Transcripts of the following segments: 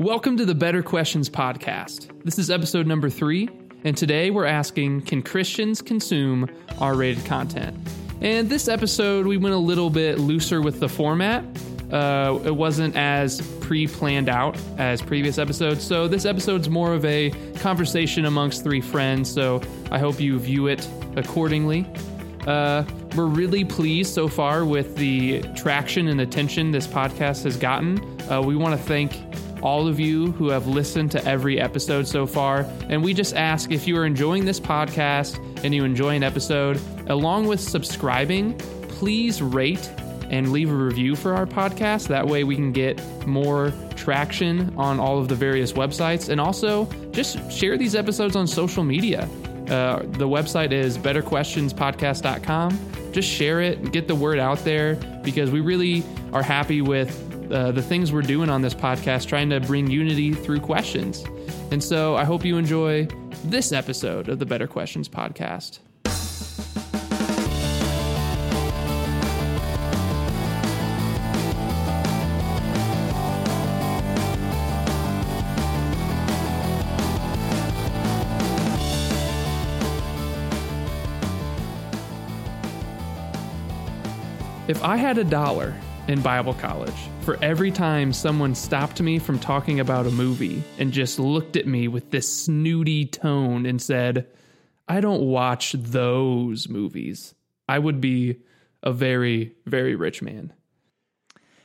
Welcome to the Better Questions Podcast. This is episode number three, and today we're asking Can Christians consume R rated content? And this episode, we went a little bit looser with the format. Uh, it wasn't as pre planned out as previous episodes, so this episode's more of a conversation amongst three friends, so I hope you view it accordingly. Uh, we're really pleased so far with the traction and attention this podcast has gotten. Uh, we want to thank all of you who have listened to every episode so far. And we just ask if you are enjoying this podcast and you enjoy an episode, along with subscribing, please rate and leave a review for our podcast. That way we can get more traction on all of the various websites. And also just share these episodes on social media. Uh, the website is betterquestionspodcast.com. Just share it, get the word out there because we really are happy with uh, the things we're doing on this podcast, trying to bring unity through questions. And so I hope you enjoy this episode of the Better Questions podcast. If I had a dollar in Bible college for every time someone stopped me from talking about a movie and just looked at me with this snooty tone and said, I don't watch those movies, I would be a very, very rich man.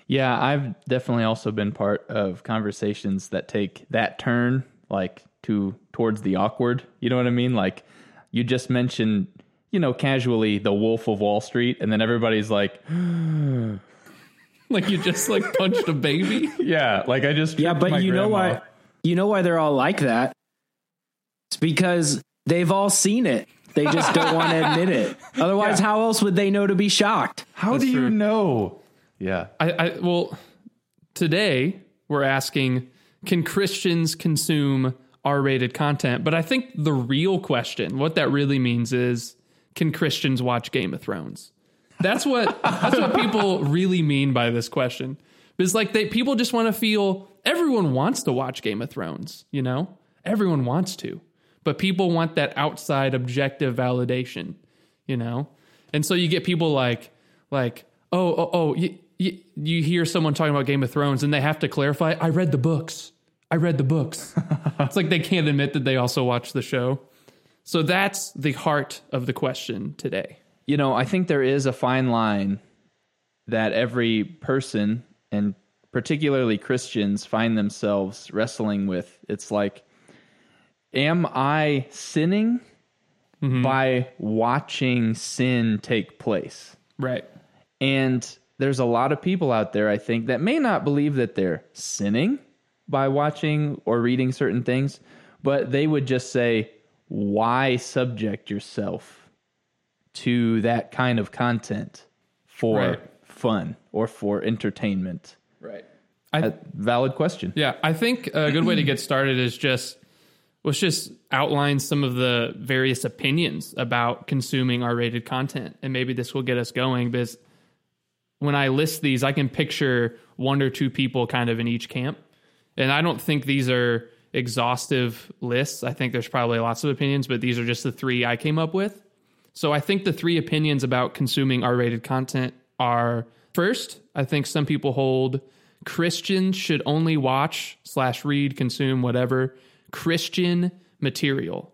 Yeah, I've definitely also been part of conversations that take that turn, like to towards the awkward. You know what I mean? Like you just mentioned you know, casually the Wolf of Wall Street, and then everybody's like, like you just like punched a baby. yeah, like I just yeah, but you grandma. know why? You know why they're all like that? It's because they've all seen it. They just don't want to admit it. Otherwise, yeah. how else would they know to be shocked? How That's do true. you know? Yeah, I, I well, today we're asking: Can Christians consume R-rated content? But I think the real question, what that really means, is can Christians watch Game of Thrones? That's what that's what people really mean by this question. It's like they people just want to feel everyone wants to watch Game of Thrones, you know? Everyone wants to. But people want that outside objective validation, you know? And so you get people like like, "Oh, oh, oh, you, you, you hear someone talking about Game of Thrones and they have to clarify, I read the books. I read the books. it's like they can't admit that they also watch the show. So that's the heart of the question today. You know, I think there is a fine line that every person and particularly Christians find themselves wrestling with. It's like, am I sinning mm-hmm. by watching sin take place? Right. And there's a lot of people out there, I think, that may not believe that they're sinning by watching or reading certain things, but they would just say, why subject yourself to that kind of content for right. fun or for entertainment? Right. I, valid question. Yeah, I think a good way to get started is just let's just outline some of the various opinions about consuming R-rated content, and maybe this will get us going. Because when I list these, I can picture one or two people kind of in each camp, and I don't think these are exhaustive lists. I think there's probably lots of opinions, but these are just the three I came up with. So I think the three opinions about consuming R rated content are first, I think some people hold Christians should only watch slash read, consume, whatever, Christian material,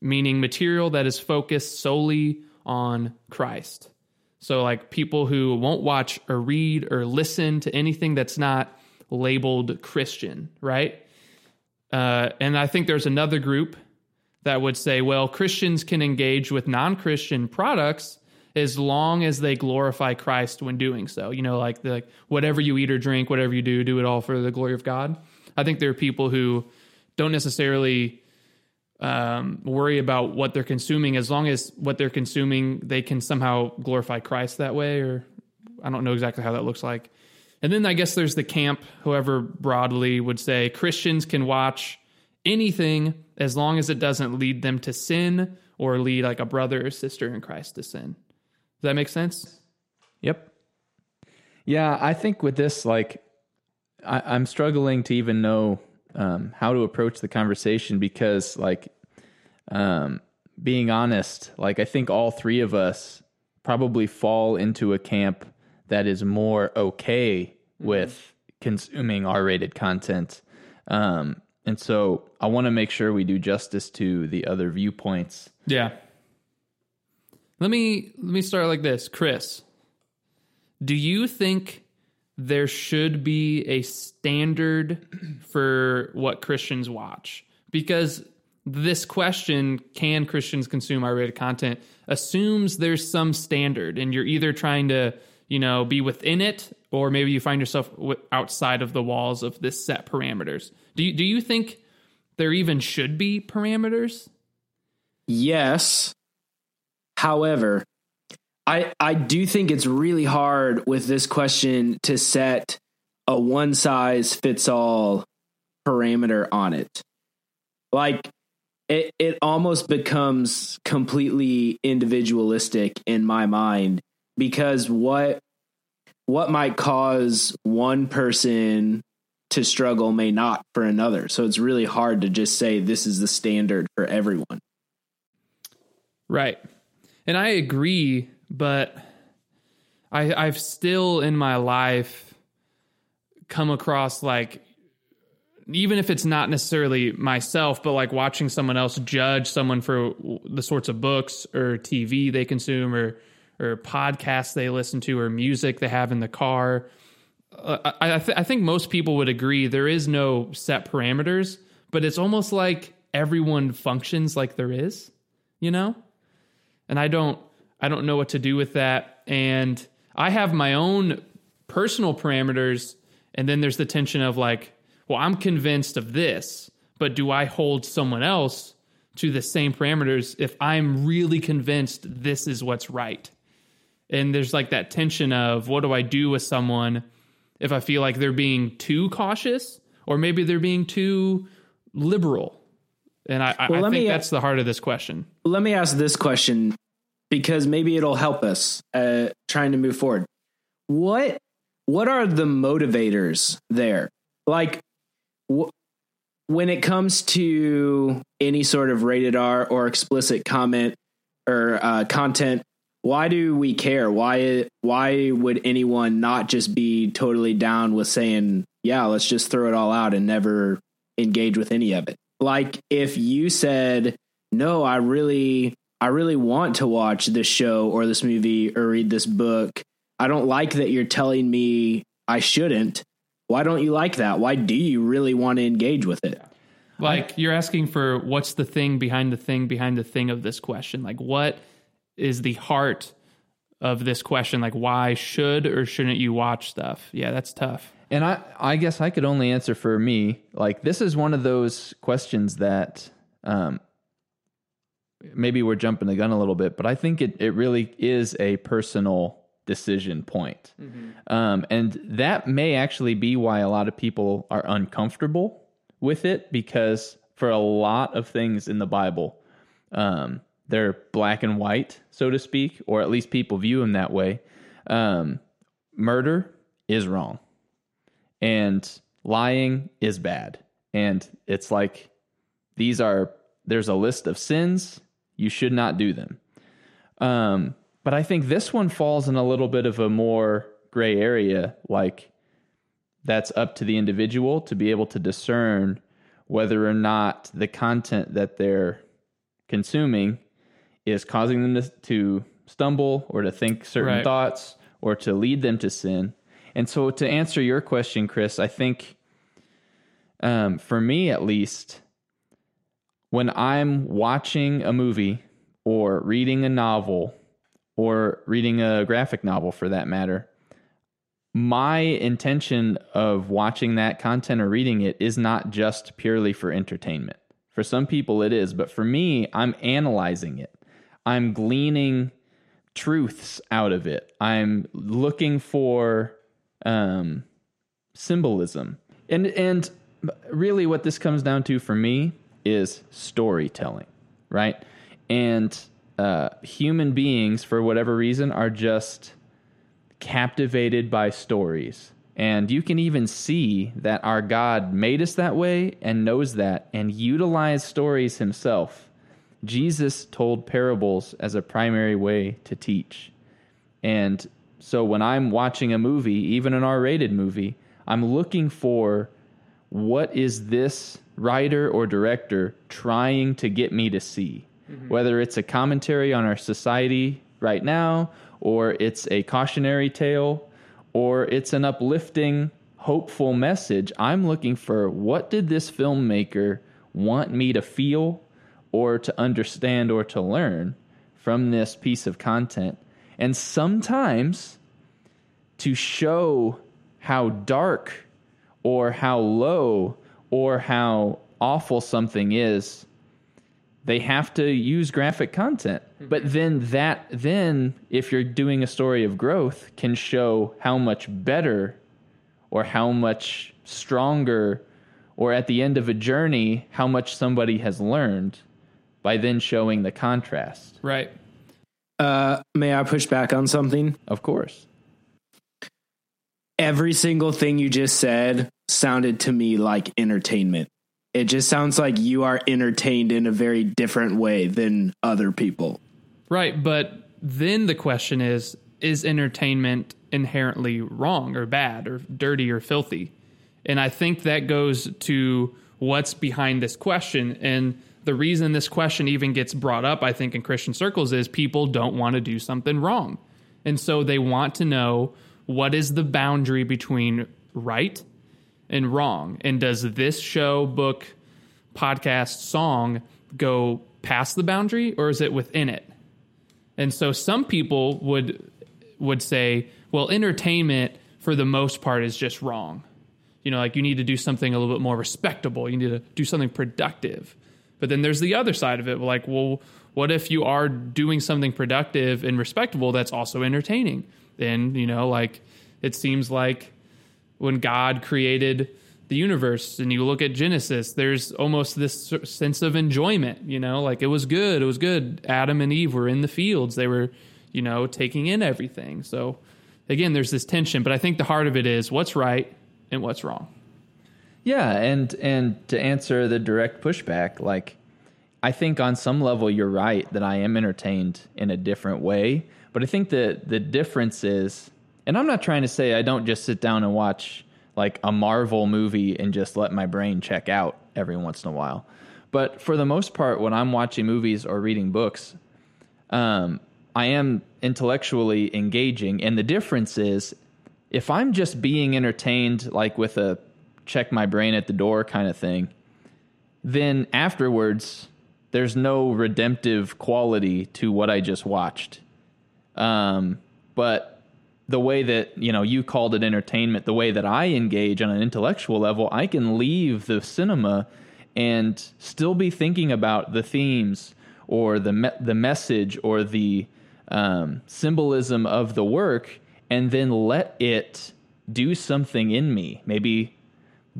meaning material that is focused solely on Christ. So, like people who won't watch or read or listen to anything that's not labeled Christian, right? Uh, and I think there's another group that would say, well, Christians can engage with non Christian products as long as they glorify Christ when doing so. You know, like the, whatever you eat or drink, whatever you do, do it all for the glory of God. I think there are people who don't necessarily um, worry about what they're consuming as long as what they're consuming they can somehow glorify Christ that way. Or I don't know exactly how that looks like. And then I guess there's the camp, whoever broadly would say Christians can watch anything as long as it doesn't lead them to sin or lead like a brother or sister in Christ to sin. Does that make sense? Yep. Yeah, I think with this, like, I, I'm struggling to even know um, how to approach the conversation because, like, um, being honest, like I think all three of us probably fall into a camp that is more okay with consuming R-rated content. Um, and so I want to make sure we do justice to the other viewpoints. Yeah. Let me let me start like this, Chris. Do you think there should be a standard for what Christians watch? Because this question, can Christians consume R-rated content, assumes there's some standard, and you're either trying to, you know, be within it, or maybe you find yourself outside of the walls of this set parameters. Do you do you think there even should be parameters? Yes. However, I I do think it's really hard with this question to set a one size fits all parameter on it. Like it it almost becomes completely individualistic in my mind because what what might cause one person to struggle may not for another. So it's really hard to just say this is the standard for everyone. Right. And I agree, but I I've still in my life come across like even if it's not necessarily myself, but like watching someone else judge someone for the sorts of books or TV they consume or or podcasts they listen to or music they have in the car. Uh, I, th- I think most people would agree there is no set parameters, but it's almost like everyone functions like there is, you know? And I don't I don't know what to do with that. And I have my own personal parameters, and then there's the tension of like, well, I'm convinced of this, but do I hold someone else to the same parameters if I'm really convinced this is what's right? And there's like that tension of what do I do with someone if I feel like they're being too cautious or maybe they're being too liberal? And I, well, I think that's the heart of this question. Let me ask this question because maybe it'll help us uh, trying to move forward. What what are the motivators there? Like wh- when it comes to any sort of rated R or explicit comment or uh, content, why do we care? Why why would anyone not just be totally down with saying, "Yeah, let's just throw it all out and never engage with any of it"? Like if you said, "No, I really I really want to watch this show or this movie or read this book. I don't like that you're telling me I shouldn't. Why don't you like that? Why do you really want to engage with it?" Like you're asking for what's the thing behind the thing behind the thing of this question? Like what is the heart of this question like why should or shouldn't you watch stuff? Yeah that's tough. And i i guess i could only answer for me like this is one of those questions that um maybe we're jumping the gun a little bit but i think it, it really is a personal decision point. Mm-hmm. um, and that may actually be why a lot of people are uncomfortable with it because for a lot of things in the bible um, they're black and white, so to speak, or at least people view them that way. Um, murder is wrong, and lying is bad. And it's like these are there's a list of sins you should not do them. Um, but I think this one falls in a little bit of a more gray area, like that's up to the individual to be able to discern whether or not the content that they're consuming is causing them to, to stumble or to think certain right. thoughts or to lead them to sin. And so, to answer your question, Chris, I think um, for me at least, when I'm watching a movie or reading a novel or reading a graphic novel for that matter, my intention of watching that content or reading it is not just purely for entertainment. For some people, it is, but for me, I'm analyzing it. I'm gleaning truths out of it. I'm looking for um, symbolism. And and really what this comes down to for me is storytelling, right? And uh, human beings, for whatever reason, are just captivated by stories. And you can even see that our God made us that way and knows that and utilized stories himself. Jesus told parables as a primary way to teach. And so when I'm watching a movie, even an R rated movie, I'm looking for what is this writer or director trying to get me to see? Mm-hmm. Whether it's a commentary on our society right now, or it's a cautionary tale, or it's an uplifting, hopeful message. I'm looking for what did this filmmaker want me to feel or to understand or to learn from this piece of content? And sometimes to show how dark or how low or how awful something is, they have to use graphic content. Mm-hmm. But then that then if you're doing a story of growth can show how much better or how much stronger or at the end of a journey how much somebody has learned by then showing the contrast. Right. Uh, may I push back on something? Of course. Every single thing you just said sounded to me like entertainment. It just sounds like you are entertained in a very different way than other people. Right. But then the question is is entertainment inherently wrong or bad or dirty or filthy? And I think that goes to what's behind this question. And the reason this question even gets brought up, I think, in Christian circles is people don't want to do something wrong. And so they want to know what is the boundary between right and wrong? And does this show, book, podcast, song go past the boundary or is it within it? And so some people would would say, well, entertainment for the most part is just wrong. You know, like you need to do something a little bit more respectable. You need to do something productive. But then there's the other side of it. Like, well, what if you are doing something productive and respectable that's also entertaining? Then, you know, like it seems like when God created the universe and you look at Genesis, there's almost this sense of enjoyment, you know, like it was good, it was good. Adam and Eve were in the fields, they were, you know, taking in everything. So again, there's this tension, but I think the heart of it is what's right and what's wrong. Yeah, and and to answer the direct pushback, like I think on some level you're right that I am entertained in a different way, but I think the the difference is and I'm not trying to say I don't just sit down and watch like a Marvel movie and just let my brain check out every once in a while. But for the most part, when I'm watching movies or reading books, um, I am intellectually engaging. And the difference is if I'm just being entertained, like with a check my brain at the door kind of thing, then afterwards, there's no redemptive quality to what I just watched. Um, but the way that you know you called it entertainment the way that i engage on an intellectual level i can leave the cinema and still be thinking about the themes or the me- the message or the um, symbolism of the work and then let it do something in me maybe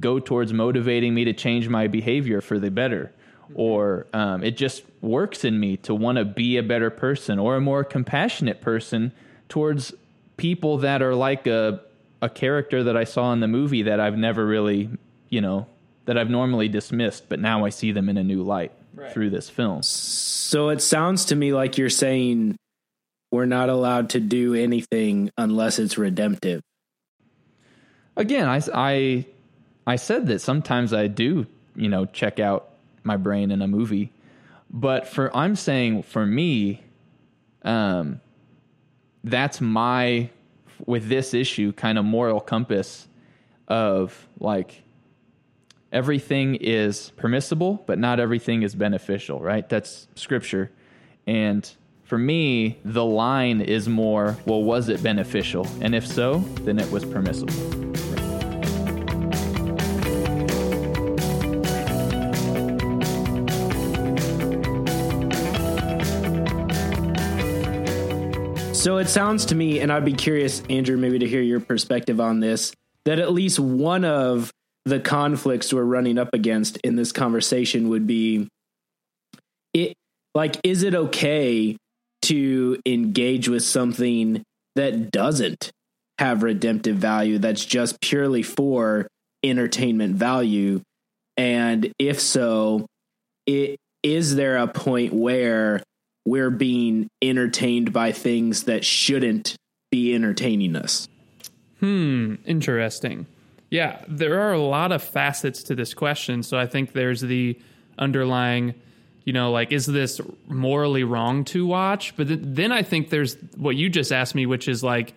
go towards motivating me to change my behavior for the better or um, it just works in me to want to be a better person or a more compassionate person towards people that are like a a character that I saw in the movie that I've never really, you know, that I've normally dismissed, but now I see them in a new light right. through this film. So it sounds to me like you're saying we're not allowed to do anything unless it's redemptive. Again, I, I, I said that sometimes I do, you know, check out my brain in a movie, but for I'm saying for me, um, that's my with this issue kind of moral compass of like everything is permissible but not everything is beneficial right? That's scripture. And for me the line is more well was it beneficial? And if so then it was permissible So it sounds to me, and I'd be curious, Andrew, maybe to hear your perspective on this, that at least one of the conflicts we're running up against in this conversation would be it like is it okay to engage with something that doesn't have redemptive value that's just purely for entertainment value? And if so, it, is there a point where we're being entertained by things that shouldn't be entertaining us? Hmm, interesting. Yeah, there are a lot of facets to this question. So I think there's the underlying, you know, like, is this morally wrong to watch? But th- then I think there's what you just asked me, which is like,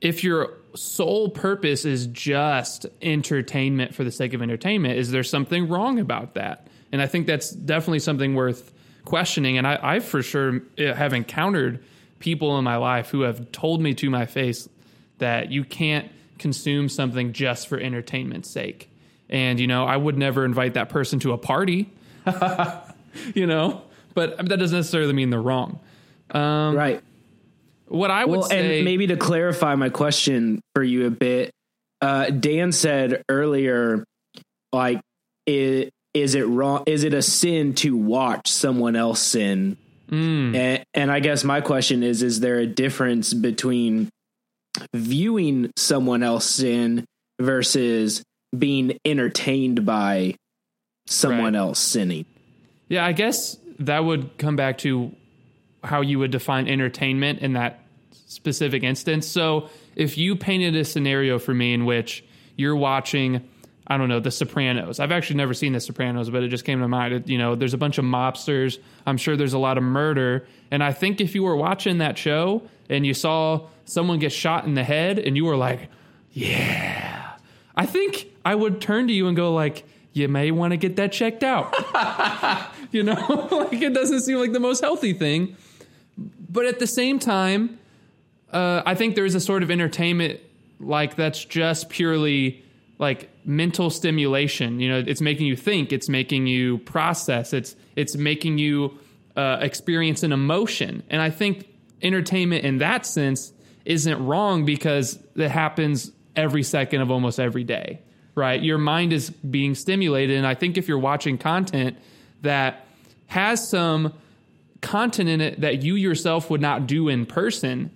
if your sole purpose is just entertainment for the sake of entertainment, is there something wrong about that? And I think that's definitely something worth questioning. And I, I for sure eh, have encountered people in my life who have told me to my face that you can't consume something just for entertainment's sake. And, you know, I would never invite that person to a party, you know, but that doesn't necessarily mean they're wrong. Um, right. What I would well, say, and maybe to clarify my question for you a bit, uh, Dan said earlier, like, is, is it wrong? Is it a sin to watch someone else sin? mm, And, and I guess my question is: Is there a difference between viewing someone else sin versus being entertained by someone Right. else sinning? Yeah, I guess that would come back to how you would define entertainment in that specific instance. So, if you painted a scenario for me in which you're watching, I don't know, The Sopranos. I've actually never seen The Sopranos, but it just came to mind. It, you know, there's a bunch of mobsters. I'm sure there's a lot of murder, and I think if you were watching that show and you saw someone get shot in the head and you were like, "Yeah." I think I would turn to you and go like, "You may want to get that checked out." you know like it doesn't seem like the most healthy thing but at the same time uh, i think there's a sort of entertainment like that's just purely like mental stimulation. You know it's making you think. It's making you process. It's it's making you uh, experience an emotion. And i think entertainment in that sense isn't wrong because it happens every second of almost every day right? Your mind is being stimulated. And i think if you're watching content that has some content in it that you yourself would not do in person,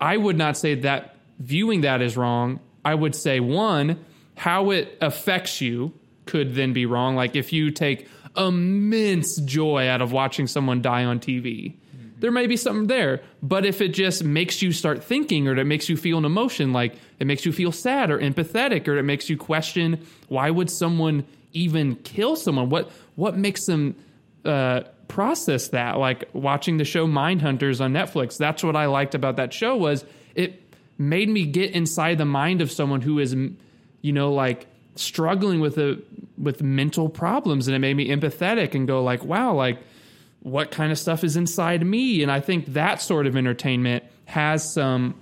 I would not say that viewing that is wrong. I would say one, how it affects you could then be wrong. Like if you take immense joy out of watching someone die on TV, there may be something there. But if it just makes you start thinking or it makes you feel an emotion, like it makes you feel sad or empathetic or it makes you question why would someone even kill someone? What what makes them uh, process that? Like watching the show Mindhunters on Netflix. That's what I liked about that show was it made me get inside the mind of someone who is, you know, like struggling with a with mental problems, and it made me empathetic and go like, wow, like what kind of stuff is inside me? And I think that sort of entertainment has some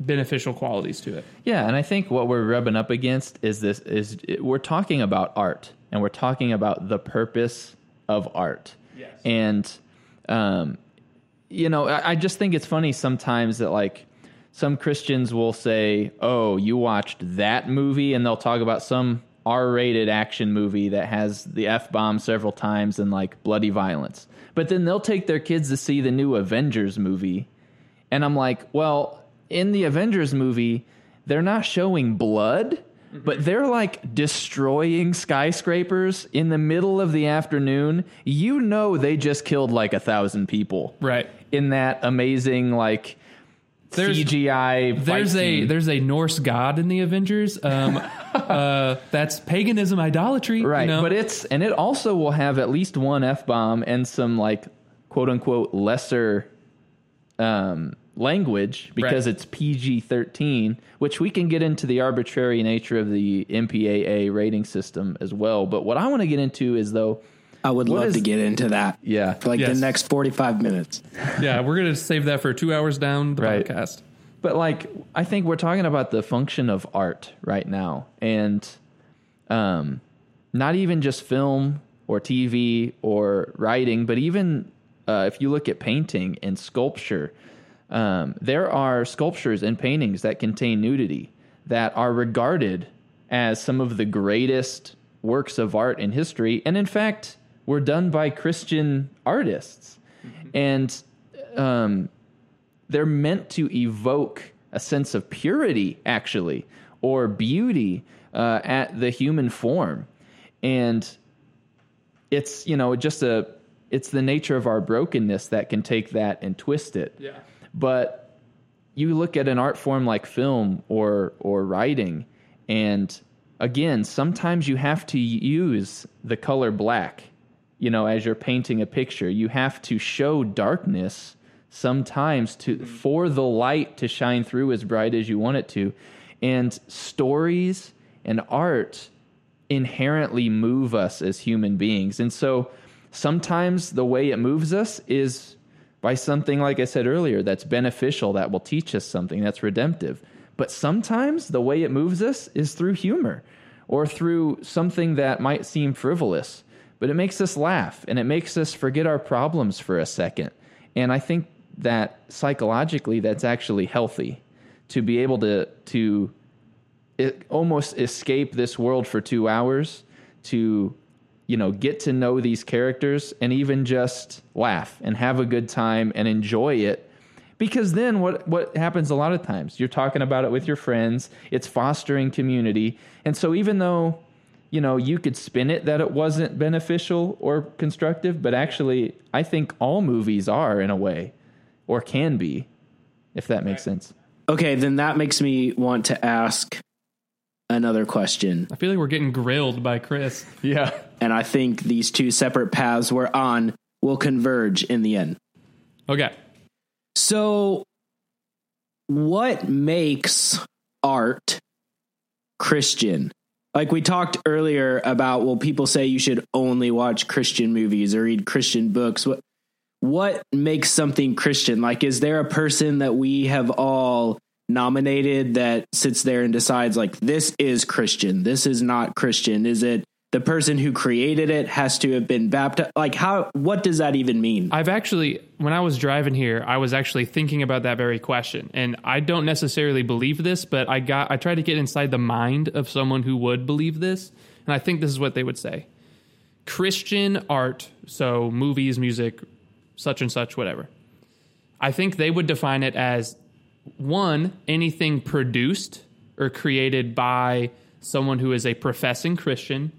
beneficial qualities to it. Yeah, and I think what we're rubbing up against is this is we're talking about art and we're talking about the purpose of art. Yes. And um you know, I, I just think it's funny sometimes that like some Christians will say, "Oh, you watched that movie," and they'll talk about some R-rated action movie that has the F bomb several times and like bloody violence. But then they'll take their kids to see the new Avengers movie, and I'm like, "Well, in the Avengers movie, they're not showing blood." But they're like destroying skyscrapers in the middle of the afternoon. You know they just killed like a thousand people Right. in that amazing like There's- CGI. fight There's a scene. there's a Norse god in the Avengers. Um, uh, that's paganism, idolatry. right, you know? but it's and it also will have at least one f bomb and some like quote unquote lesser um, language because Right. it's PG thirteen, which we can get into the arbitrary nature of the MPAA rating system as well. But what I want to get into is though, I would What love is- to get into that yeah, for like Yes. the next 45 minutes. yeah, we're gonna save that for two hours down the Right. podcast. But like, I think we're talking about the function of art right now, and um, not even just film or TV or writing, but even uh, if you look at painting and sculpture, um, there are sculptures and paintings that contain nudity that are regarded as some of the greatest works of art in history, and in fact, were done by Christian artists, and um, they're meant to evoke a sense of purity, actually, or beauty uh, at the human form. And it's, you know, just a, it's the nature of our brokenness that can take that and twist it. Yeah. But you look at an art form like film or or writing, and again, sometimes you have to use the color black. You know, as you're painting a picture, you have to show darkness sometimes to mm-hmm. for the light to shine through as bright as you want it to. And stories and art inherently move us as human beings. And so sometimes the way it moves us is by something, like I said earlier, that's beneficial, that will teach us something, that's redemptive. But sometimes the way it moves us is through humor or through something that might seem frivolous, but it makes us laugh and it makes us forget our problems for a second. And I think that psychologically, that's actually healthy to be able to, to almost escape this world for two hours to you know, get to know these characters and even just laugh and have a good time and enjoy it. Because then what what happens a lot of times, you're talking about it with your friends, it's fostering community. And so even though, you know, you could spin it that it wasn't beneficial or constructive, but actually I think all movies are in a way or can be, if that makes sense. Okay, then that makes me want to ask another question. I feel like we're getting grilled by Chris. Yeah. And I think these two separate paths we're on will converge in the end. Okay. So, what makes art Christian? Like we talked earlier about, well, people say you should only watch Christian movies or read Christian books. What what makes something Christian? Like, is there a person that we have all nominated that sits there and decides like this is Christian, this is not Christian? Is it the person who created it has to have been baptized? Like how what does that even mean? I've actually when I was driving here, I was actually thinking about that very question. And I don't necessarily believe this, but I got I tried to get inside the mind of someone who would believe this, and I think this is what they would say. Christian art, so movies, music, such and such, whatever. I think they would define it as one, anything produced or created by someone who is a professing Christian,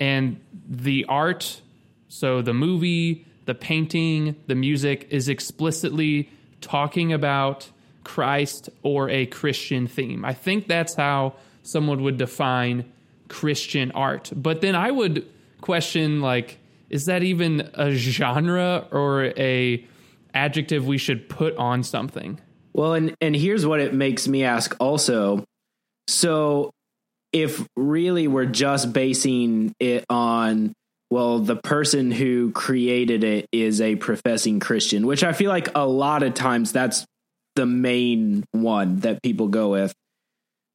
and the art, so the movie, the painting, the music is explicitly talking about Christ or a Christian theme. I think that's how someone would define Christian art. But then I would question like is that even a genre or a adjective we should put on something? Well, and and here's what it makes me ask also. So, if really we're just basing it on well, the person who created it is a professing Christian, which I feel like a lot of times that's the main one that people go with.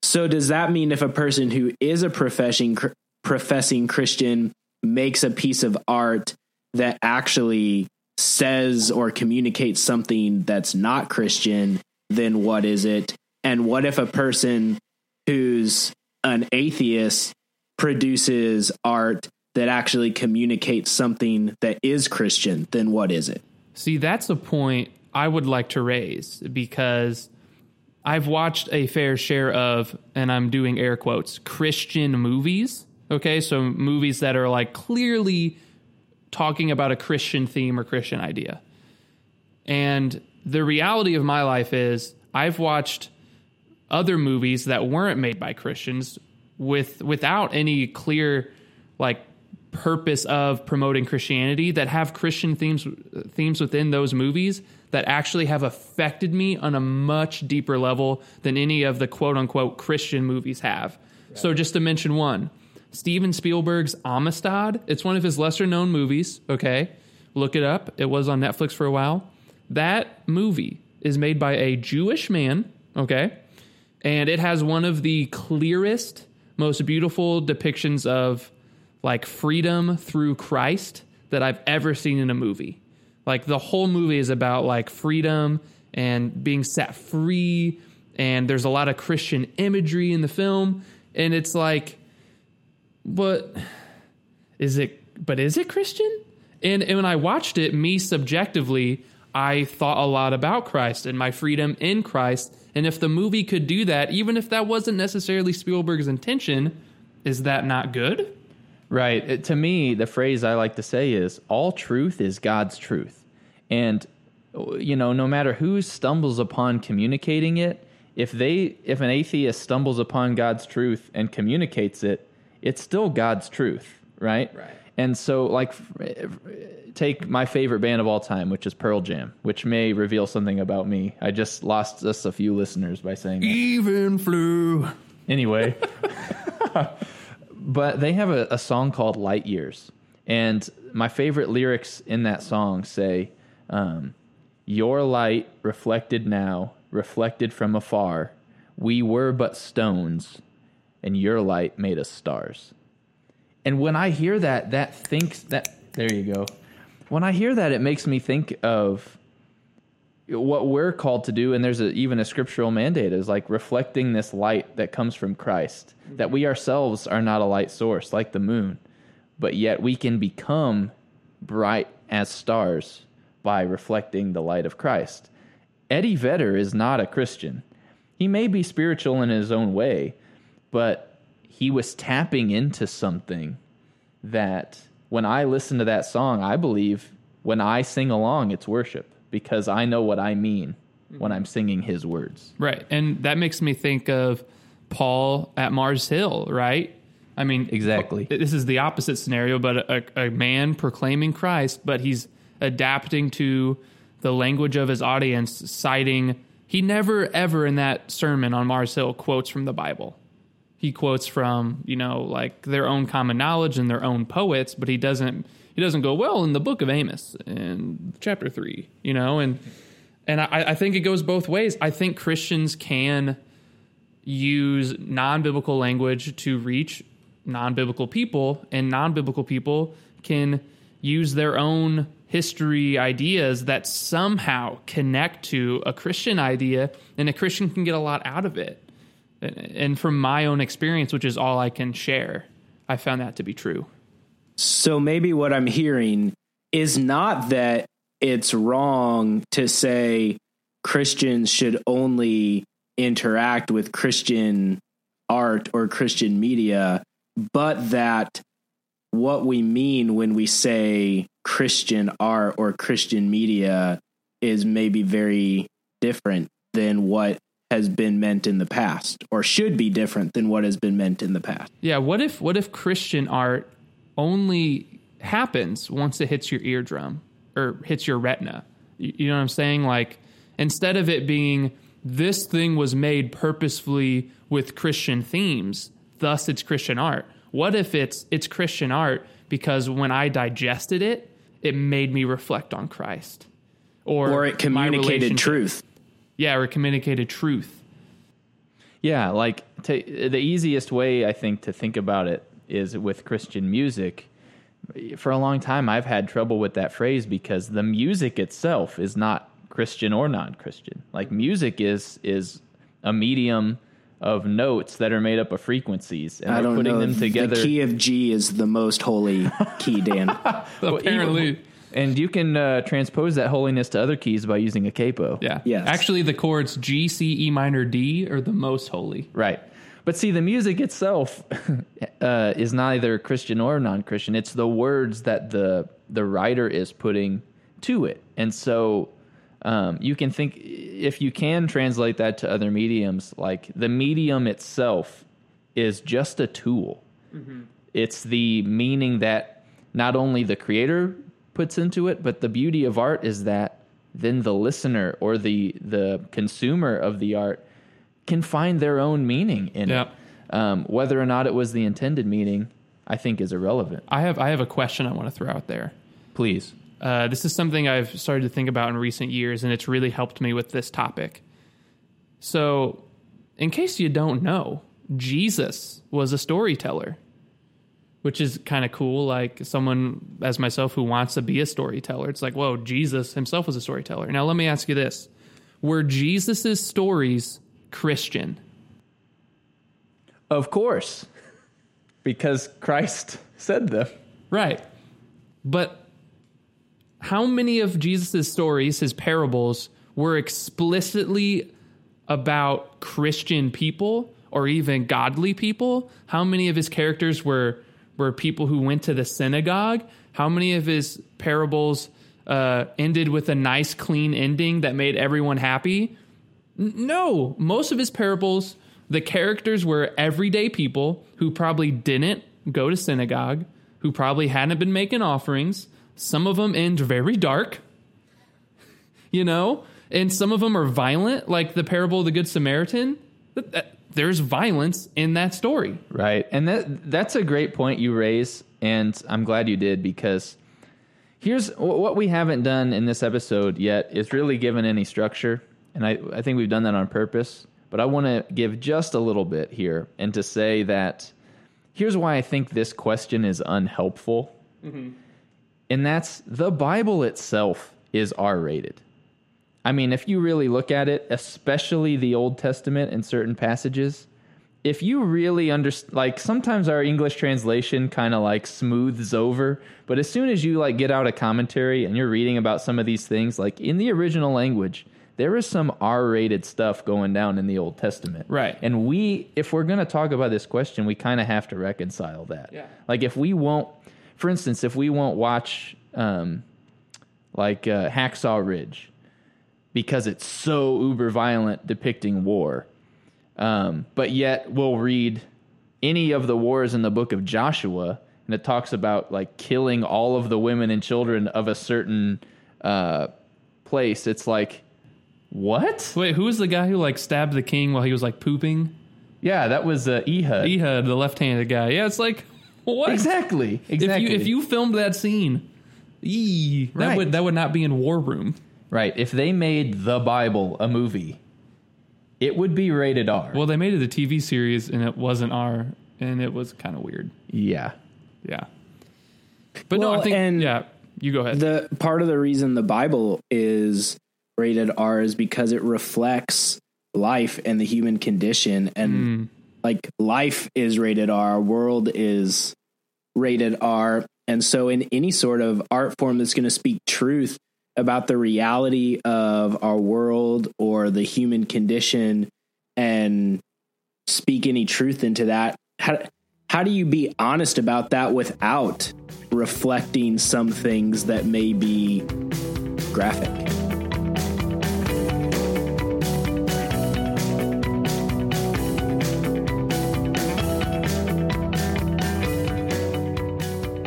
So does that mean if a person who is a professing professing Christian makes a piece of art that actually says or communicates something that's not Christian, then what is it? And what if a person who's an atheist produces art that actually communicates something that is Christian? Then what is it? See, that's a point I would like to raise because I've watched a fair share of, and I'm doing air quotes, Christian movies. Okay, so movies that are like clearly talking about a Christian theme or Christian idea. And the reality of my life is I've watched other movies that weren't made by Christians with without any clear like purpose of promoting Christianity that have Christian themes themes within those movies that actually have affected me on a much deeper level than any of the quote unquote Christian movies have. Right. So just to mention one, Steven Spielberg's Amistad, it's one of his lesser known movies, okay? Look it up. It was on Netflix for a while. That movie is made by a Jewish man, okay? And it has one of the clearest, most beautiful depictions of like freedom through Christ that I've ever seen in a movie. Like the whole movie is about like freedom and being set free and there's a lot of Christian imagery in the film and it's like but is it but is it Christian? And, and when I watched it, me subjectively, I thought a lot about Christ and my freedom in Christ. And if the movie could do that, even if that wasn't necessarily Spielberg's intention, is that not good? Right. It- to me, the phrase I like to say is all truth is God's truth. And you know, no matter who stumbles upon communicating it, if they if an atheist stumbles upon God's truth and communicates it, it's still God's truth, right? Right. And so like take my favorite band of all time, which is Pearl Jam, which may reveal something about me. I just lost us a few listeners by saying that. Even Flow. Anyway, but they have a, a song called Light Years. And my favorite lyrics in that song say, um, Your light reflected now, reflected from afar. We were but stones, and your light made us stars. And when I hear that, that thinks that, there you go. When I hear that, it makes me think of what we're called to do and there's a, even a scriptural mandate is like reflecting this light that comes from christ that we ourselves are not a light source like the moon but yet we can become bright as stars by reflecting the light of christ eddie vedder is not a christian he may be spiritual in his own way but he was tapping into something that when i listen to that song i believe when i sing along it's worship because I know what I mean when I'm singing his words. Right. And that makes me think of Paul at Mars Hill, right? I mean, Exactly. This is the opposite scenario, but a, a man proclaiming Christ, but he's adapting to the language of his audience, citing, he never ever in that sermon on Mars Hill quotes from the Bible. He quotes from, you know, like their own common knowledge and their own poets, but he doesn't he doesn't go well in the book of Amos in chapter three, you know, and and I, I think it goes both ways. I think Christians can use non-biblical language to reach non-biblical people, and non-biblical people can use their own history ideas that somehow connect to a Christian idea, and a Christian can get a lot out of it. And from my own experience, which is all I can share, I found that to be true. So maybe what I'm hearing is not that it's wrong to say Christians should only interact with Christian art or Christian media, but that what we mean when we say Christian art or Christian media is maybe very different than what has been meant in the past or should be different than what has been meant in the past. Yeah, what if what if Christian art only happens once it hits your eardrum or hits your retina? You, you know what I'm saying? Like instead of it being this thing was made purposefully with Christian themes, thus it's Christian art. What if it's it's Christian art because when I digested it, it made me reflect on Christ, or Or it communicated truth. Yeah, or it communicated truth. Yeah, like ta the easiest way I think to think about it is with Christian music. For a long time, I've had trouble with that phrase because the music itself is not Christian or non-Christian. Like music is is a medium of notes that are made up of frequencies, and I we're don't putting know. them together. The key of G is the most holy key, Dan. Well, Apparently, even- and you can uh, transpose that holiness to other keys by using a capo. yeah. Yes. Actually, the chords G, C, E minor, D are the most holy. Right. But see, the music itself uh, is neither Christian or non-Christian. It's the words that the the writer is putting to it, and so um, you can think if you can translate that to other mediums, like the medium itself is just a tool. It's the meaning that not only the creator puts into it, but the beauty of art is that then the listener or the the consumer of the art can find their own meaning in it. Um, whether or not it was the intended meaning, I think is irrelevant. I have I have a question I want to throw out there. Please. Uh, this is something I've started to think about in recent years, and it's really helped me with this topic. So, in case you don't know, Jesus was a storyteller, which is kind of cool. Like someone as myself who wants to be a storyteller, it's like, whoa, Jesus himself was a storyteller. Now, let me ask you this: Were Jesus's stories Christian? Of course. Because Christ said them. Right. But how many of Jesus' stories, his parables, were explicitly about Christian people or even godly people? How many of his characters were were people who went to the synagogue? How many of his parables uh, ended with a nice, clean ending that made everyone happy? N- no, most of his parables, the characters were everyday people who probably didn't go to synagogue, who probably hadn't been making offerings. Some of them end very dark, you know, and some of them are violent, like the parable of the Good Samaritan. There's violence in that story. Right. And that that's a great point you raise and I'm glad you did because here's what we haven't done in this episode yet is really given any structure and I, I think we've done that on purpose but i want to give just a little bit here and to say that here's why i think this question is unhelpful mm-hmm. and that's the bible itself is r-rated i mean if you really look at it especially the old testament in certain passages if you really understand like sometimes our english translation kind of like smooths over but as soon as you like get out a commentary and you're reading about some of these things like in the original language there is some r-rated stuff going down in the old testament. Right. And we if we're going to talk about this question we kind of have to reconcile that. Yeah. like if we won't for instance if we won't watch um like uh, hacksaw ridge because it's so uber violent depicting war um, but yet we'll read any of the wars in the book of Joshua, and it talks about like killing all of the women and children of a certain uh, place. It's like, what? Wait, who was the guy who like stabbed the king while he was like pooping? Yeah, that was uh, Ehud. Ehud, the left-handed guy. Yeah, it's like what? Exactly. Exactly. If you if you filmed that scene, ee, that Right. would that would not be in War Room. Right. If they made the Bible a movie, it would be rated R. Well, they made it a TV series and it wasn't R, and it was kind of weird. yeah. Yeah. But no, I think and yeah. You go ahead. The part of the reason the Bible is rated R is because it reflects life and the human condition and Mm. like life is rated R, our world is rated R. And so in any sort of art form that's going to speak truth about the reality of our world or the human condition and speak any truth into that, how, how do you be honest about that without reflecting some things that may be graphic?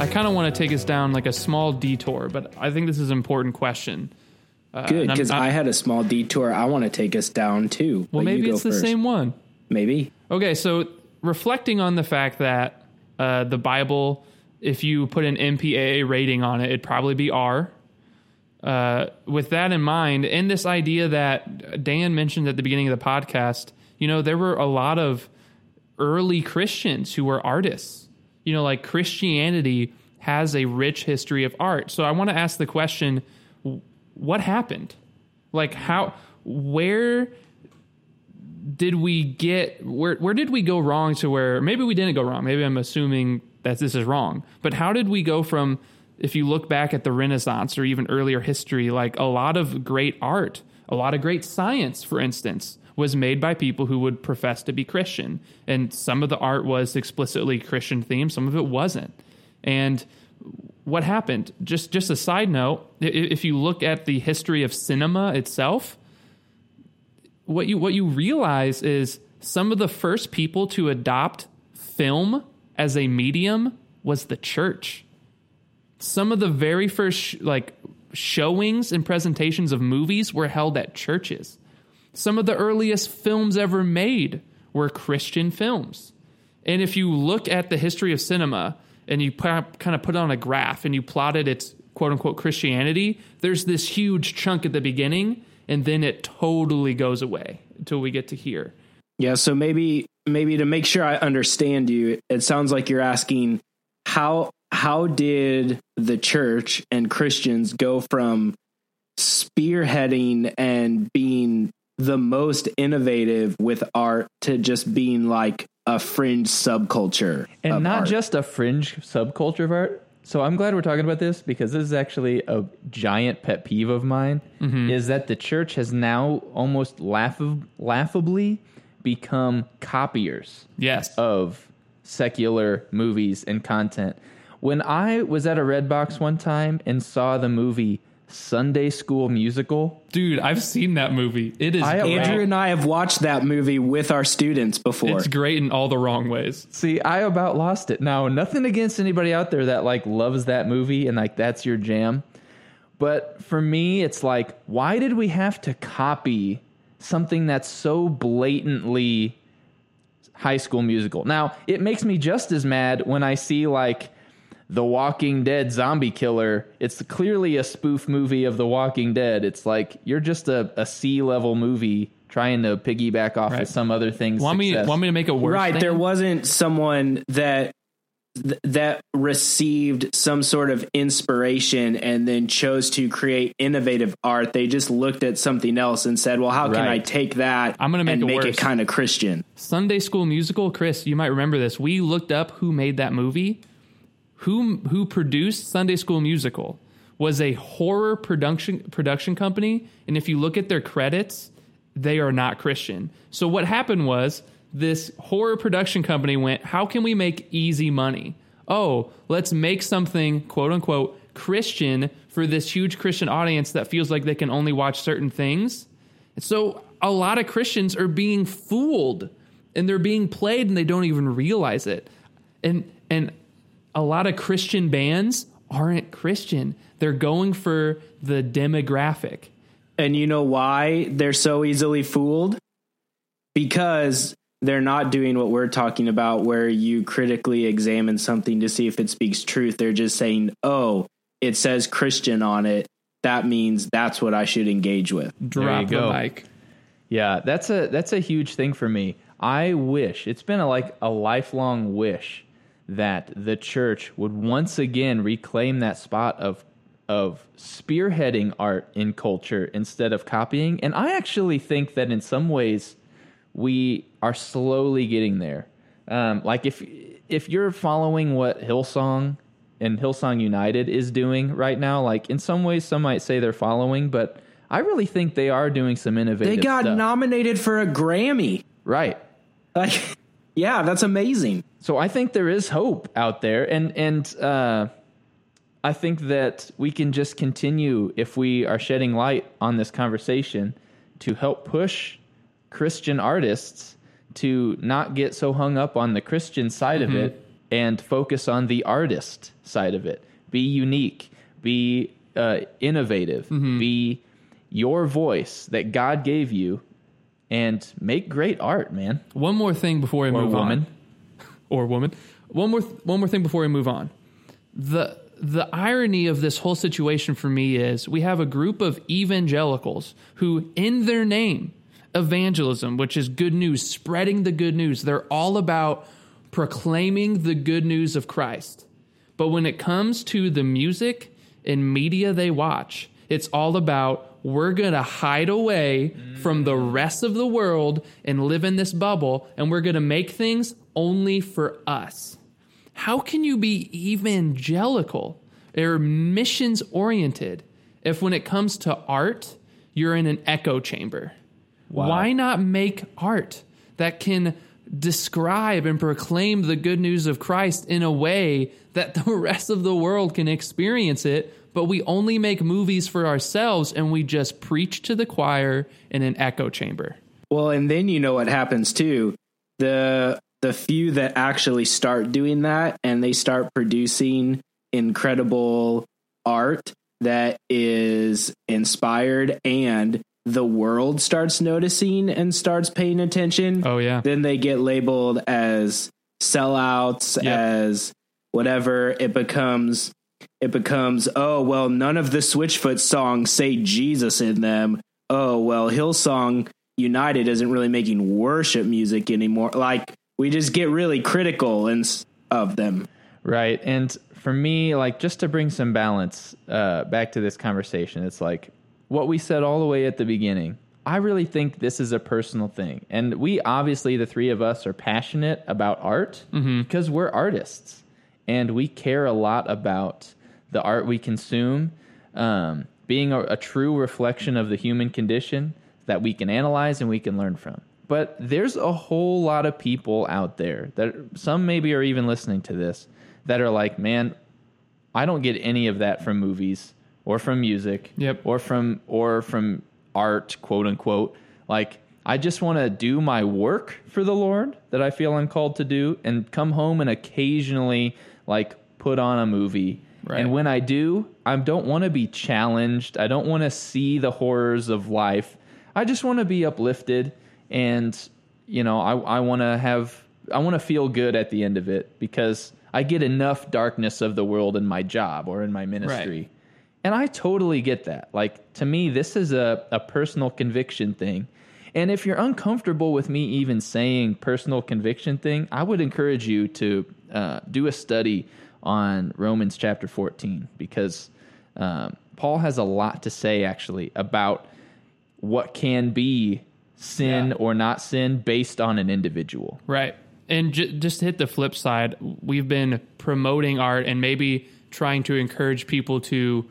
Kind of want to take us down like a small detour, but I think this is an important question. Uh, Good, because I'm- had a small detour I want to take us down too. well, maybe it's the first. same one. Maybe. Okay, so reflecting on the fact that uh, the Bible, if you put an MPAA rating on it, it'd probably be R. Uh, with that in mind, and this idea that Dan mentioned at the beginning of the podcast, you know, there were a lot of early Christians who were artists. You know, like Christianity has a rich history of art. So I want to ask the question what happened? Like, how, where did we get where where did we go wrong to where maybe we didn't go wrong maybe i'm assuming that this is wrong but how did we go from if you look back at the renaissance or even earlier history like a lot of great art a lot of great science for instance was made by people who would profess to be christian and some of the art was explicitly christian themed some of it wasn't and what happened just just a side note if you look at the history of cinema itself what you what you realize is some of the first people to adopt film as a medium was the church. Some of the very first sh- like showings and presentations of movies were held at churches. Some of the earliest films ever made were Christian films. And if you look at the history of cinema and you kind of put it on a graph and you plotted its quote unquote Christianity, there's this huge chunk at the beginning and then it totally goes away until we get to here. Yeah, so maybe maybe to make sure I understand you, it sounds like you're asking how how did the church and Christians go from spearheading and being the most innovative with art to just being like a fringe subculture And of not art? just a fringe subculture of art. So I'm glad we're talking about this because this is actually a giant pet peeve of mine. Mm-hmm. Is that the church has now almost laugh- laughably become copiers Yes. of secular movies and content. When I was at a Redbox one time and saw the movie Sunday School Musical, Dude, I've seen that movie. It is I- great. Andrew and I have watched that movie with our students before. It's great in all the wrong ways. see, I about lost it. Now, nothing against anybody out there that like loves that movie and like that's your jam. But for me, it's like, why did we have to copy something that's so blatantly high school musical? Now, it makes me just as mad when I see like The Walking Dead zombie killer. It's clearly a spoof movie of The Walking Dead. It's like you're just a, a C level movie trying to piggyback off Right. of some other things. Want me want me to make a worse right. thing? There wasn't someone that th- that received some sort of inspiration and then chose to create innovative art. They just looked at something else and said, "Well, how can I take that I'm gonna make and it make worse. it kind of Christian?" Sunday School Musical, Chris, you might remember this. We looked up who made that movie. Who who produced Sunday School Musical was a horror production production company, and if you look at their credits, they are not Christian. So what happened was this horror production company went, "How can we make easy money? Oh, let's make something quote unquote Christian for this huge Christian audience that feels like they can only watch certain things." And so a lot of Christians are being fooled and they're being played and they don't even realize it. And and a lot of Christian bands aren't Christian. They're going for the demographic. And you know why they're so easily fooled? Because they're not doing what we're talking about, where you critically examine something to see if it speaks truth. They're just saying, oh, it says Christian on it. That means that's what I should engage with. Drop the go. mic. Yeah, that's a that's a huge thing for me. I wish it's been a, like a lifelong wish that the church would once again reclaim that spot of of spearheading art in culture instead of copying. And I actually think that in some ways we are slowly getting there. Um, like if if you're following what Hillsong and Hillsong United is doing right now, like in some ways some might say they're following, but I really think they are doing some innovative. They got stuff. nominated for a Grammy. right. Like, yeah, that's amazing. So I think there is hope out there, and and uh, I think that we can just continue if we are shedding light on this conversation to help push Christian artists to not get so hung up on the Christian side of it and focus on the artist side of it. Be unique. Be uh, innovative. Be your voice that God gave you, and make great art, man. One more thing before we Or move woman. on. Or woman. One more one more thing before we move on. The the irony of this whole situation for me is we have a group of evangelicals who in their name evangelism, which is good news, spreading the good news. They're all about proclaiming the good news of Christ. But when it comes to the music and media they watch, it's all about we're going to hide away from the rest of the world and live in this bubble, and we're going to make things only for us. How can you be evangelical or missions oriented if, when it comes to art, you're in an echo chamber? Why not make art that can describe and proclaim the good news of Christ in a way that the rest of the world can experience it? But we only make movies for ourselves and we just preach to the choir in an echo chamber. Well, and then you know what happens too. The the few that actually start doing that and they start producing incredible art that is inspired and the world starts noticing and starts paying attention, Oh, yeah. then they get labeled as sellouts, Yep. as whatever. It becomes it becomes, oh well, none of the Switchfoot songs say Jesus in them. Oh well, Hillsong United isn't really making worship music anymore. Like we just get really critical and of them. Right. And for me, like just to bring some balance uh, back to this conversation, it's like what we said all the way at the beginning. I really think this is a personal thing. And we obviously, the three of us, are passionate about art because we're artists. and we care a lot about the art we consume um, being a, a true reflection of the human condition that we can analyze and we can learn from. But there's a whole lot of people out there that some maybe are even listening to this that are like, man, I don't get any of that from movies or from music Yep. or from or from art, quote unquote. Like I just want to do my work for the Lord that I feel I'm called to do and come home and occasionally like put on a movie. Right. And when I do, I don't want to be challenged. I don't want to see the horrors of life. I just want to be uplifted and you know, I I want to have I want to feel good at the end of it because I get enough darkness of the world in my job or in my ministry. And I totally get that. Like to me, this is a, a personal conviction thing. And if you're uncomfortable with me even saying personal conviction thing, I would encourage you to uh, do a study on Romans chapter 14 because um, Paul has a lot to say actually about what can be sin Yeah. or not sin based on an individual. Right. And j- just to hit the flip side, we've been promoting art and maybe trying to encourage people to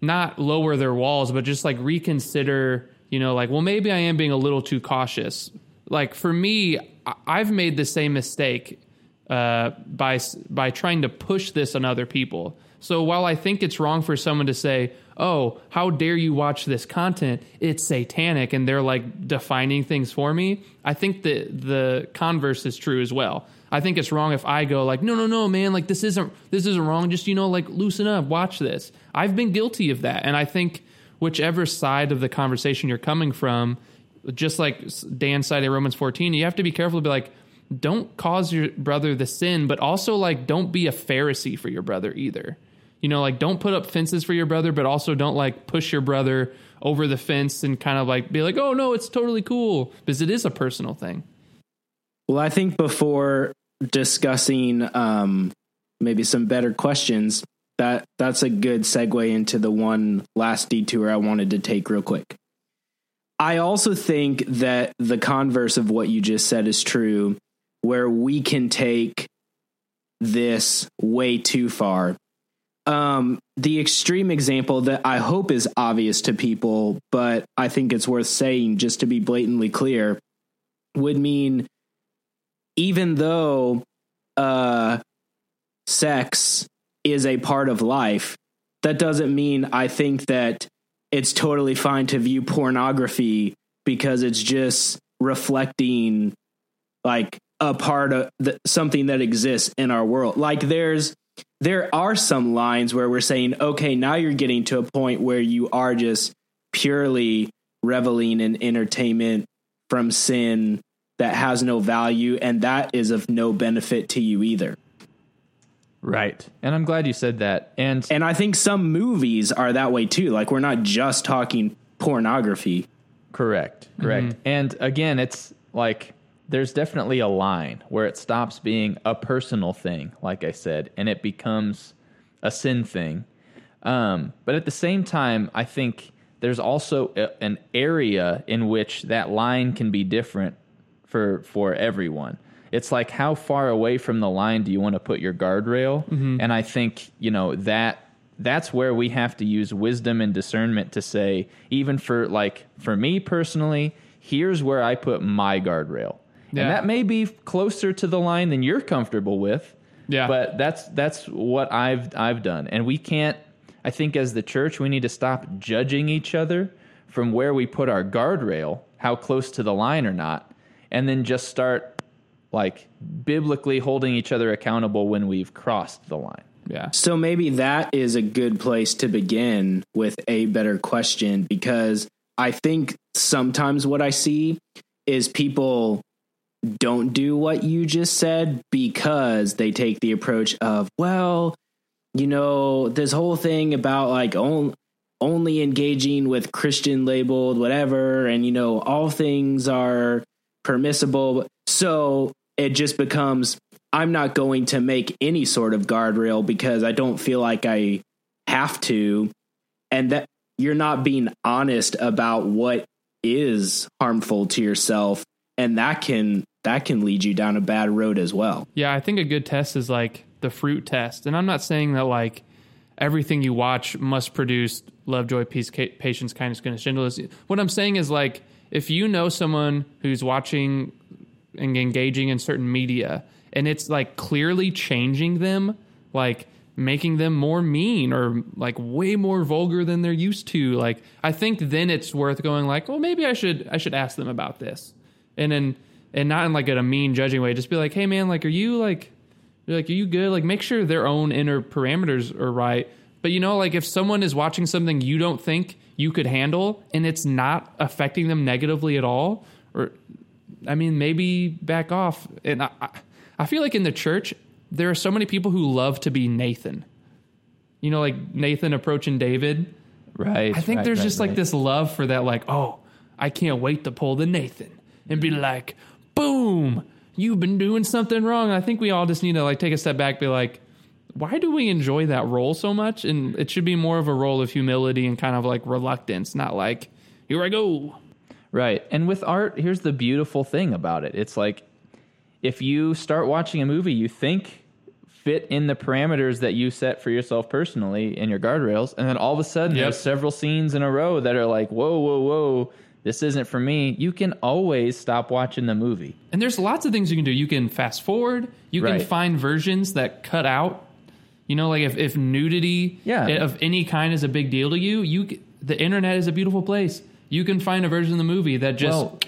not lower their walls, but just like reconsider, you know, like, well, maybe I am being a little too cautious. Like for me, I've made the same mistake uh, by by trying to push this on other people. So while I think it's wrong for someone to say, "Oh, how dare you watch this content? It's satanic," and they're like defining things for me, I think that the converse is true as well. I think it's wrong if I go like, "No, no, no, man, like this isn't this isn't wrong. Just you know, like loosen up, watch this." I've been guilty of that, and I think whichever side of the conversation you're coming from, just like Dan cited Romans 14, you have to be careful to be like, don't cause your brother the sin, but also like don't be a Pharisee for your brother either. You know, like don't put up fences for your brother, but also don't like push your brother over the fence and kind of like be like, oh no, it's totally cool because it is a personal thing. Well, I think before discussing um, maybe some better questions, that that's a good segue into the one last detour I wanted to take real quick. I also think that the converse of what you just said is true, where we can take this way too far. Um, the extreme example that I hope is obvious to people, but I think it's worth saying just to be blatantly clear, would mean even though uh, sex is a part of life, that doesn't mean I think that it's totally fine to view pornography because it's just reflecting like a part of the, something that exists in our world. Like there's there are some lines where we're saying, okay, now you're getting to a point where you are just purely reveling in entertainment from sin that has no value and that is of no benefit to you either. Right. And I'm glad you said that. And And I think some movies are that way too. Like we're not just talking pornography. Correct. Correct. And again, it's like there's definitely a line where it stops being a personal thing, like I said, and it becomes a sin thing. Um, but at the same time, I think there's also a, an area in which that line can be different for for everyone. It's like how far away from the line do you want to put your guardrail? Mm-hmm. And I think you know that that's where we have to use wisdom and discernment to say, even for like for me personally, here's where I put my guardrail. Yeah. And that may be closer to the line than you're comfortable with. Yeah. But that's that's what I've I've done. And we can't I think as the church we need to stop judging each other from where we put our guardrail, how close to the line or not, and then just start like biblically holding each other accountable when we've crossed the line. Yeah. So maybe that is a good place to begin with a better question because I think sometimes what I see is people don't do what you just said because they take the approach of, well, you know, this whole thing about like on, only engaging with Christian labeled whatever, and you know, all things are permissible. So it just becomes I'm not going to make any sort of guardrail because I don't feel like I have to. And that you're not being honest about what is harmful to yourself. And that can that can lead you down a bad road as well. Yeah, I think a good test is like the fruit test. And I'm not saying that like everything you watch must produce love, joy, peace, patience, kindness, goodness, gentleness. What I'm saying is like if you know someone who's watching and engaging in certain media and it's like clearly changing them, like making them more mean or like way more vulgar than they're used to, like I think then it's worth going like, well, maybe I should I should ask them about this, and then and not in like in a mean judging way, just be like, hey man, like are you like like are you good? Like make sure their own inner parameters are right. But you know, like if someone is watching something you don't think you could handle and it's not affecting them negatively at all, or I mean, maybe back off. And I, I feel like in the church, there are so many people who love to be Nathan. You know, like Nathan approaching David. Right. I think right, there's right, just like this love for that, like, oh, I can't wait to pull the Nathan and be like, boom, you've been doing something wrong. I think we all just need to like take a step back, be like, why do we enjoy that role so much? And it should be more of a role of humility and kind of like reluctance, not like, here I go. Right. And with art, here's the beautiful thing about it. It's like if you start watching a movie you think fit in the parameters that you set for yourself personally in your guardrails, and then all of a sudden Yep. there's several scenes in a row that are like, whoa, whoa, whoa, this isn't for me, you can always stop watching the movie. And there's lots of things you can do. You can fast forward. You can find versions that cut out. You know, like if, if nudity Yeah. of any kind is a big deal to you, you the internet is a beautiful place. You can find a version of the movie that just well, gets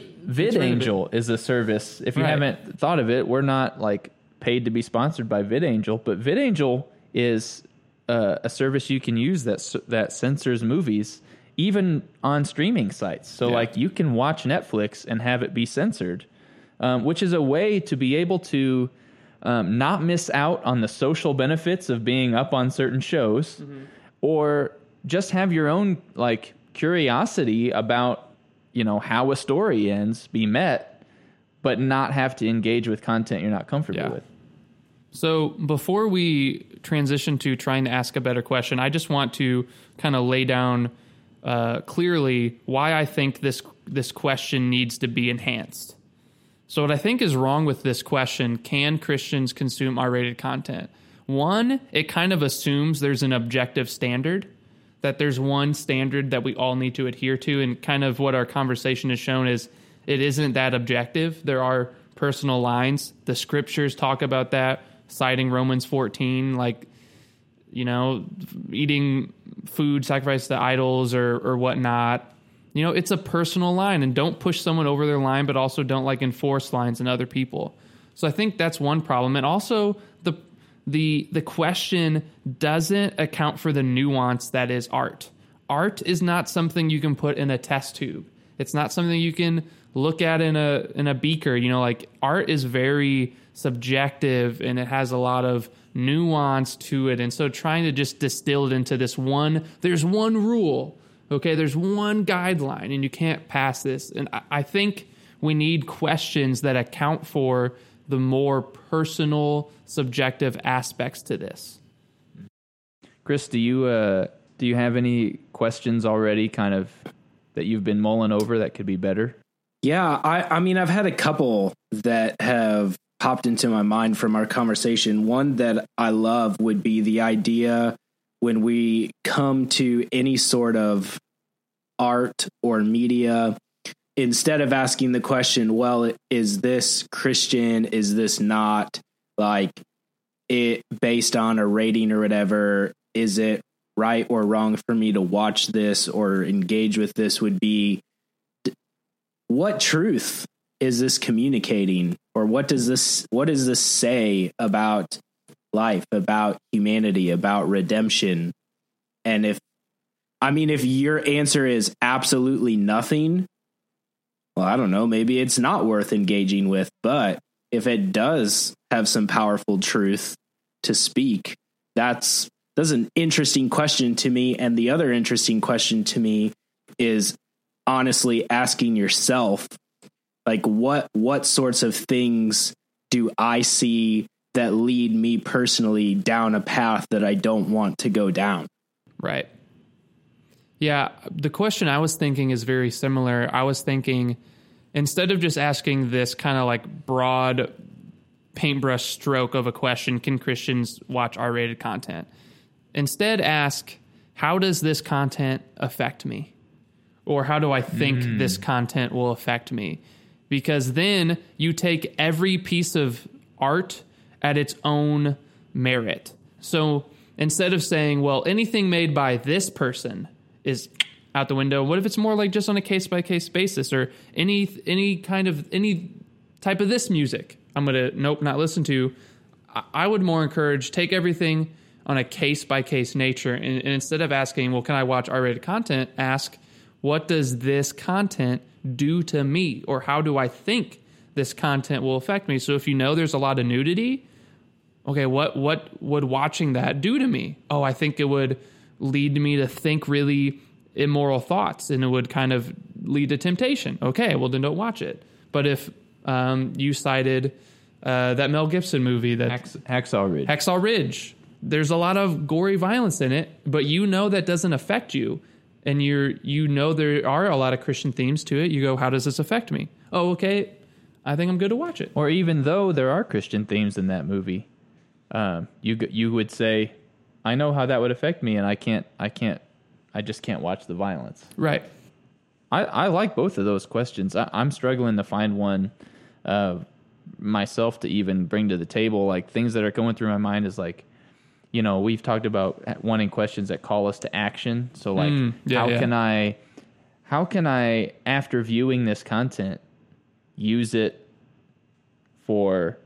rid of it. VidAngel is a service. If you Right. haven't thought of it, we're not like paid to be sponsored by VidAngel, but VidAngel is uh, a service you can use that that censors movies even on streaming sites. So Yeah. like you can watch Netflix and have it be censored, um, which is a way to be able to um, not miss out on the social benefits of being up on certain shows, or just have your own like curiosity about you know how a story ends be met, but not have to engage with content you're not comfortable Yeah. with. So before we transition to trying to ask a better question, I just want to kind of lay down uh, clearly why I think this this question needs to be enhanced. So what I think is wrong with this question: Can Christians consume R-rated content? One, it kind of assumes there's an objective standard, that there's one standard that we all need to adhere to, and kind of what our conversation has shown is it isn't that objective. There are personal lines. The scriptures talk about that, citing Romans 14, like you know, eating food sacrificed to idols or or whatnot. You know, it's a personal line, and don't push someone over their line, but also don't like enforce lines in other people. So I think that's one problem, and also the the the question doesn't account for the nuance that is art. Art is not something you can put in a test tube. It's not something you can look at in a in a beaker. You know, like art is very subjective and it has a lot of nuance to it. And so trying to just distill it into this one, there's one rule. Okay, there's one guideline and you can't pass this. And I, I think we need questions that account for the more personal, subjective aspects to this. Chris, do you uh, do you have any questions already, kind of that you've been mulling over that could be better? Yeah, I, I mean, I've had a couple that have popped into my mind from our conversation. One that I love would be the idea when we come to any sort of art or media, instead of asking the question, well, is this Christian? Is this not? Like, it based on a rating or whatever, is it right or wrong for me to watch this or engage with this? Would be what truth is this communicating or what does this what does this say about life about humanity about redemption. And if i mean if your answer is absolutely nothing well i don't know maybe it's not worth engaging with but if it does have some powerful truth to speak that's that's an interesting question to me. And the other interesting question to me is honestly asking yourself like what what sorts of things do i see that lead me personally down a path that i don't want to go down Right. Yeah, the question I was thinking is very similar. I was thinking instead of just asking this kind of like broad paintbrush stroke of a question can Christians watch R rated content? Instead, ask, how does this content affect me? Or how do I think hmm. this content will affect me? Because then you take every piece of art at its own merit. So instead of saying, well, anything made by this person is out the window, what if it's more like just on a case by case basis or any any kind of any type of this music? I'm gonna nope, not listen to. I- I would more encourage take everything on a case by case nature, and, and instead of asking, "Well, can I watch R-rated content?" ask, "What does this content do to me, or how do I think this content will affect me?" So if you know there's a lot of nudity, okay, what what would watching that do to me? Oh, I think it would lead me to think really immoral thoughts, and it would kind of lead to temptation. Okay, well then don't watch it. But if um, you cited uh, that Mel Gibson movie that Hacksaw Ridge. Hacksaw Ridge. There's a lot of gory violence in it, but you know that doesn't affect you, and you're you know there are a lot of Christian themes to it. You go, how does this affect me? Oh, okay, I think I'm good to watch it. or even though there are Christian themes in that movie, um, you you would say, "I know how that would affect me, and I can't, I can't, I just can't watch the violence." Right. I, I like both of those questions. I, I'm struggling to find one uh, myself to even bring to the table. Like things that are going through my mind is like, you know, we've talked about wanting questions that call us to action. So like, Mm, yeah, how yeah. can I, how can I, after viewing this content, use it for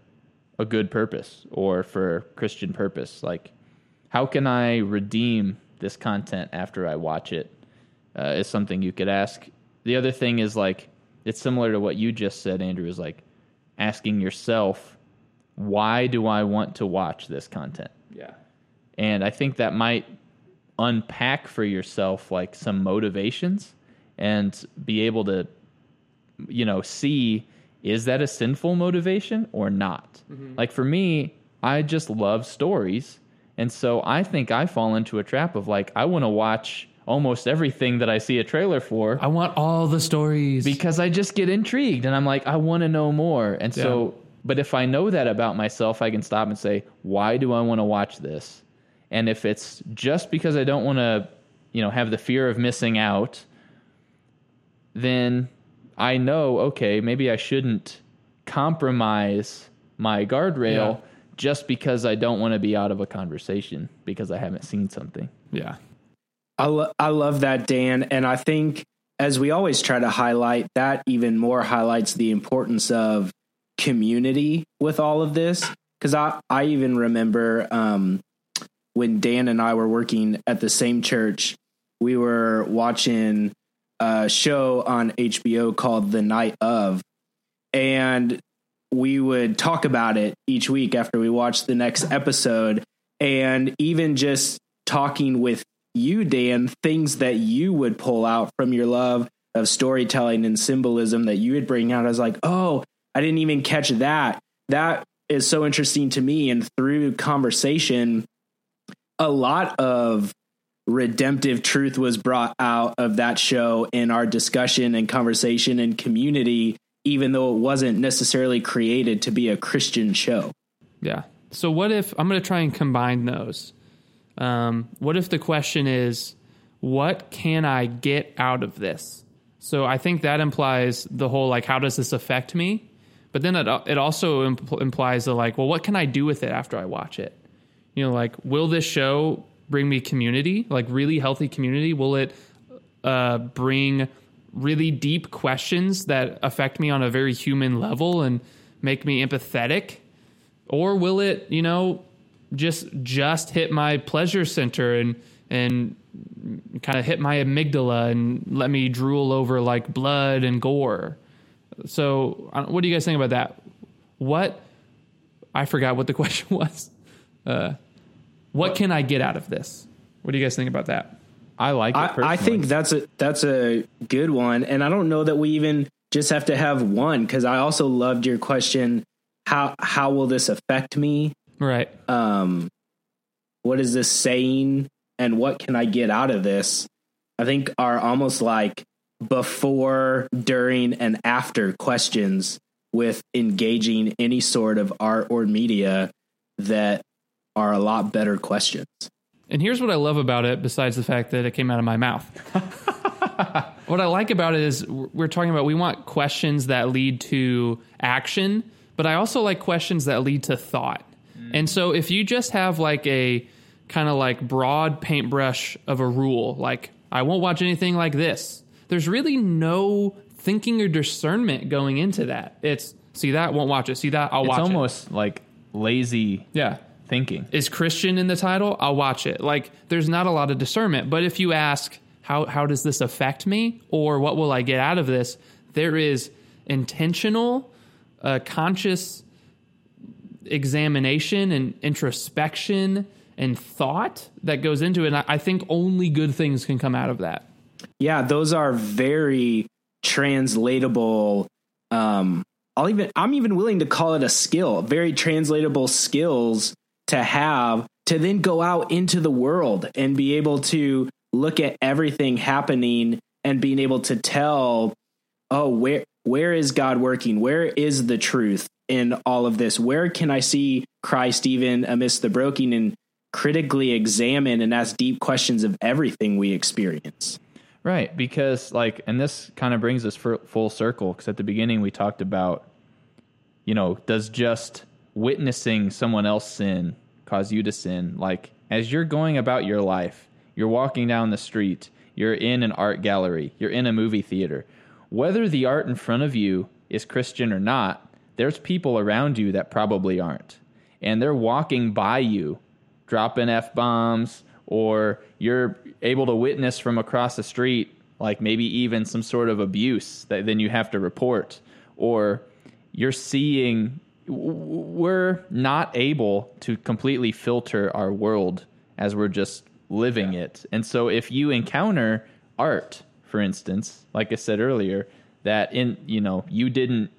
a good purpose or for Christian purpose? Like, how can I redeem this content after I watch it? Uh, is something you could ask. The other thing is like, it's similar to what you just said, Andrew, is like asking yourself, why do I want to watch this content? Yeah. And I think that might unpack for yourself like some motivations and be able to, you know, see is that a sinful motivation or not? Mm-hmm. Like for me, I just love stories. And so I think I fall into a trap of like, I want to watch almost everything that I see a trailer for I want all the stories. because I just get intrigued and I'm like, I want to know more. And so, but if I know that about myself, I can stop and say, why do I want to watch this? And if it's just because I don't want to, you know, have the fear of missing out, then I know, okay, maybe I shouldn't compromise my guardrail Yeah. just because I don't want to be out of a conversation because I haven't seen something. yeah. I, lo- I love that, Dan. And I think, as we always try to highlight, that even more highlights the importance of community with all of this. Because I, I even remember um, when Dan and I were working at the same church, we were watching a show on HBO called The Night of. And we would talk about it each week after we watched the next episode. And even just talking with you, Dan, things that you would pull out from your love of storytelling and symbolism that you would bring out. I was like, oh, I didn't even catch that. That is so interesting to me. And through conversation, a lot of redemptive truth was brought out of that show in our discussion and conversation and community, even though it wasn't necessarily created to be a Christian show. Yeah. So what if I'm going to try and combine those? Um, what if the question is, what can I get out of this? So I think that implies the whole like, how does this affect me? But then it, it also impl- implies the like, well, what can I do with it after I watch it? You know, like, will this show bring me community, like really healthy community? Will it uh, bring really deep questions that affect me on a very human level and make me empathetic? or will it you know just just hit my pleasure center and and kind of hit my amygdala and let me drool over like blood and gore so what do you guys think about that what i forgot what the question was uh, what can i get out of this what do you guys think about that I like it I, I think that's a that's a good one, and I don't know that we even just have to have one because I also loved your question. How how will this affect me? right Um, what is this saying, and what can I get out of this? I think are almost like before, during, and after questions with engaging any sort of art or media that are a lot better questions. And here's what I love about it, besides the fact that it came out of my mouth. what I like about it is we're talking about we want questions that lead to action, but I also like questions that lead to thought. Mm. And so if you just have like a kind of like broad paintbrush of a rule, like I won't watch anything like this, there's really no thinking or discernment going into that. It's see that, won't watch it. See that, I'll it's watch it. It's almost like lazy. Yeah thinking. Is Christian in the title? I'll watch it. Like there's not a lot of discernment, but if you ask how how does this affect me or what will I get out of this, there is intentional uh, conscious examination and introspection and thought that goes into it. And I, I think only good things can come out of that. Yeah, those are very translatable um I'll even I'm even willing to call it a skill, very translatable skills to have to then go out into the world and be able to look at everything happening and being able to tell oh where where is God working? Where is the truth in all of this? Where can I see Christ even amidst the broken and critically examine and ask deep questions of everything we experience? Right, because like, and this kind of brings us full circle because at the beginning we talked about, you know, does just witnessing someone else sin cause you to sin. Like as you're going about your life, you're walking down the street, you're in an art gallery, you're in a movie theater. Whether the art in front of you is Christian or not, there's people around you that probably aren't. And they're walking by you, dropping F bombs, or you're able to witness from across the street, like maybe even some sort of abuse that then you have to report, or you're seeing we're not able to completely filter our world as we're just living yeah. it. And so if you encounter art, for instance, like I said earlier, that in you know, you didn't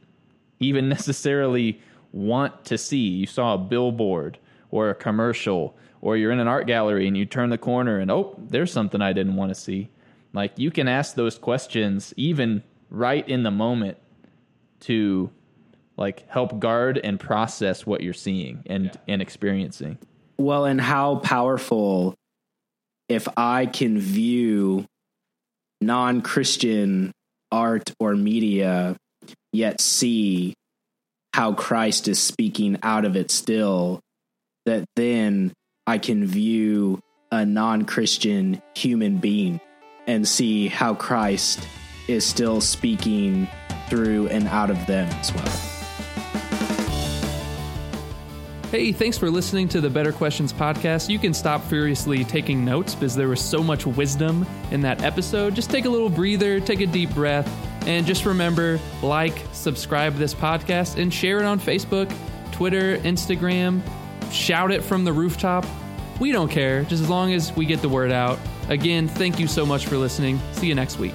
even necessarily want to see. You saw a billboard or a commercial or you're in an art gallery and you turn the corner and oh, there's something I didn't want to see. Like you can ask those questions even right in the moment to like help guard and process what you're seeing and yeah. and experiencing. Well, and how powerful if I can view non-Christian art or media yet see how Christ is speaking out of it still that then I can view a non-Christian human being and see how Christ is still speaking through and out of them as well. Hey, thanks for listening to the Better Questions podcast. You can stop furiously taking notes because there was so much wisdom in that episode. Just take a little breather, take a deep breath, and just remember like, subscribe this podcast, and share it on Facebook, Twitter, Instagram. Shout it from the rooftop. We don't care, just as long as we get the word out. Again, thank you so much for listening. See you next week.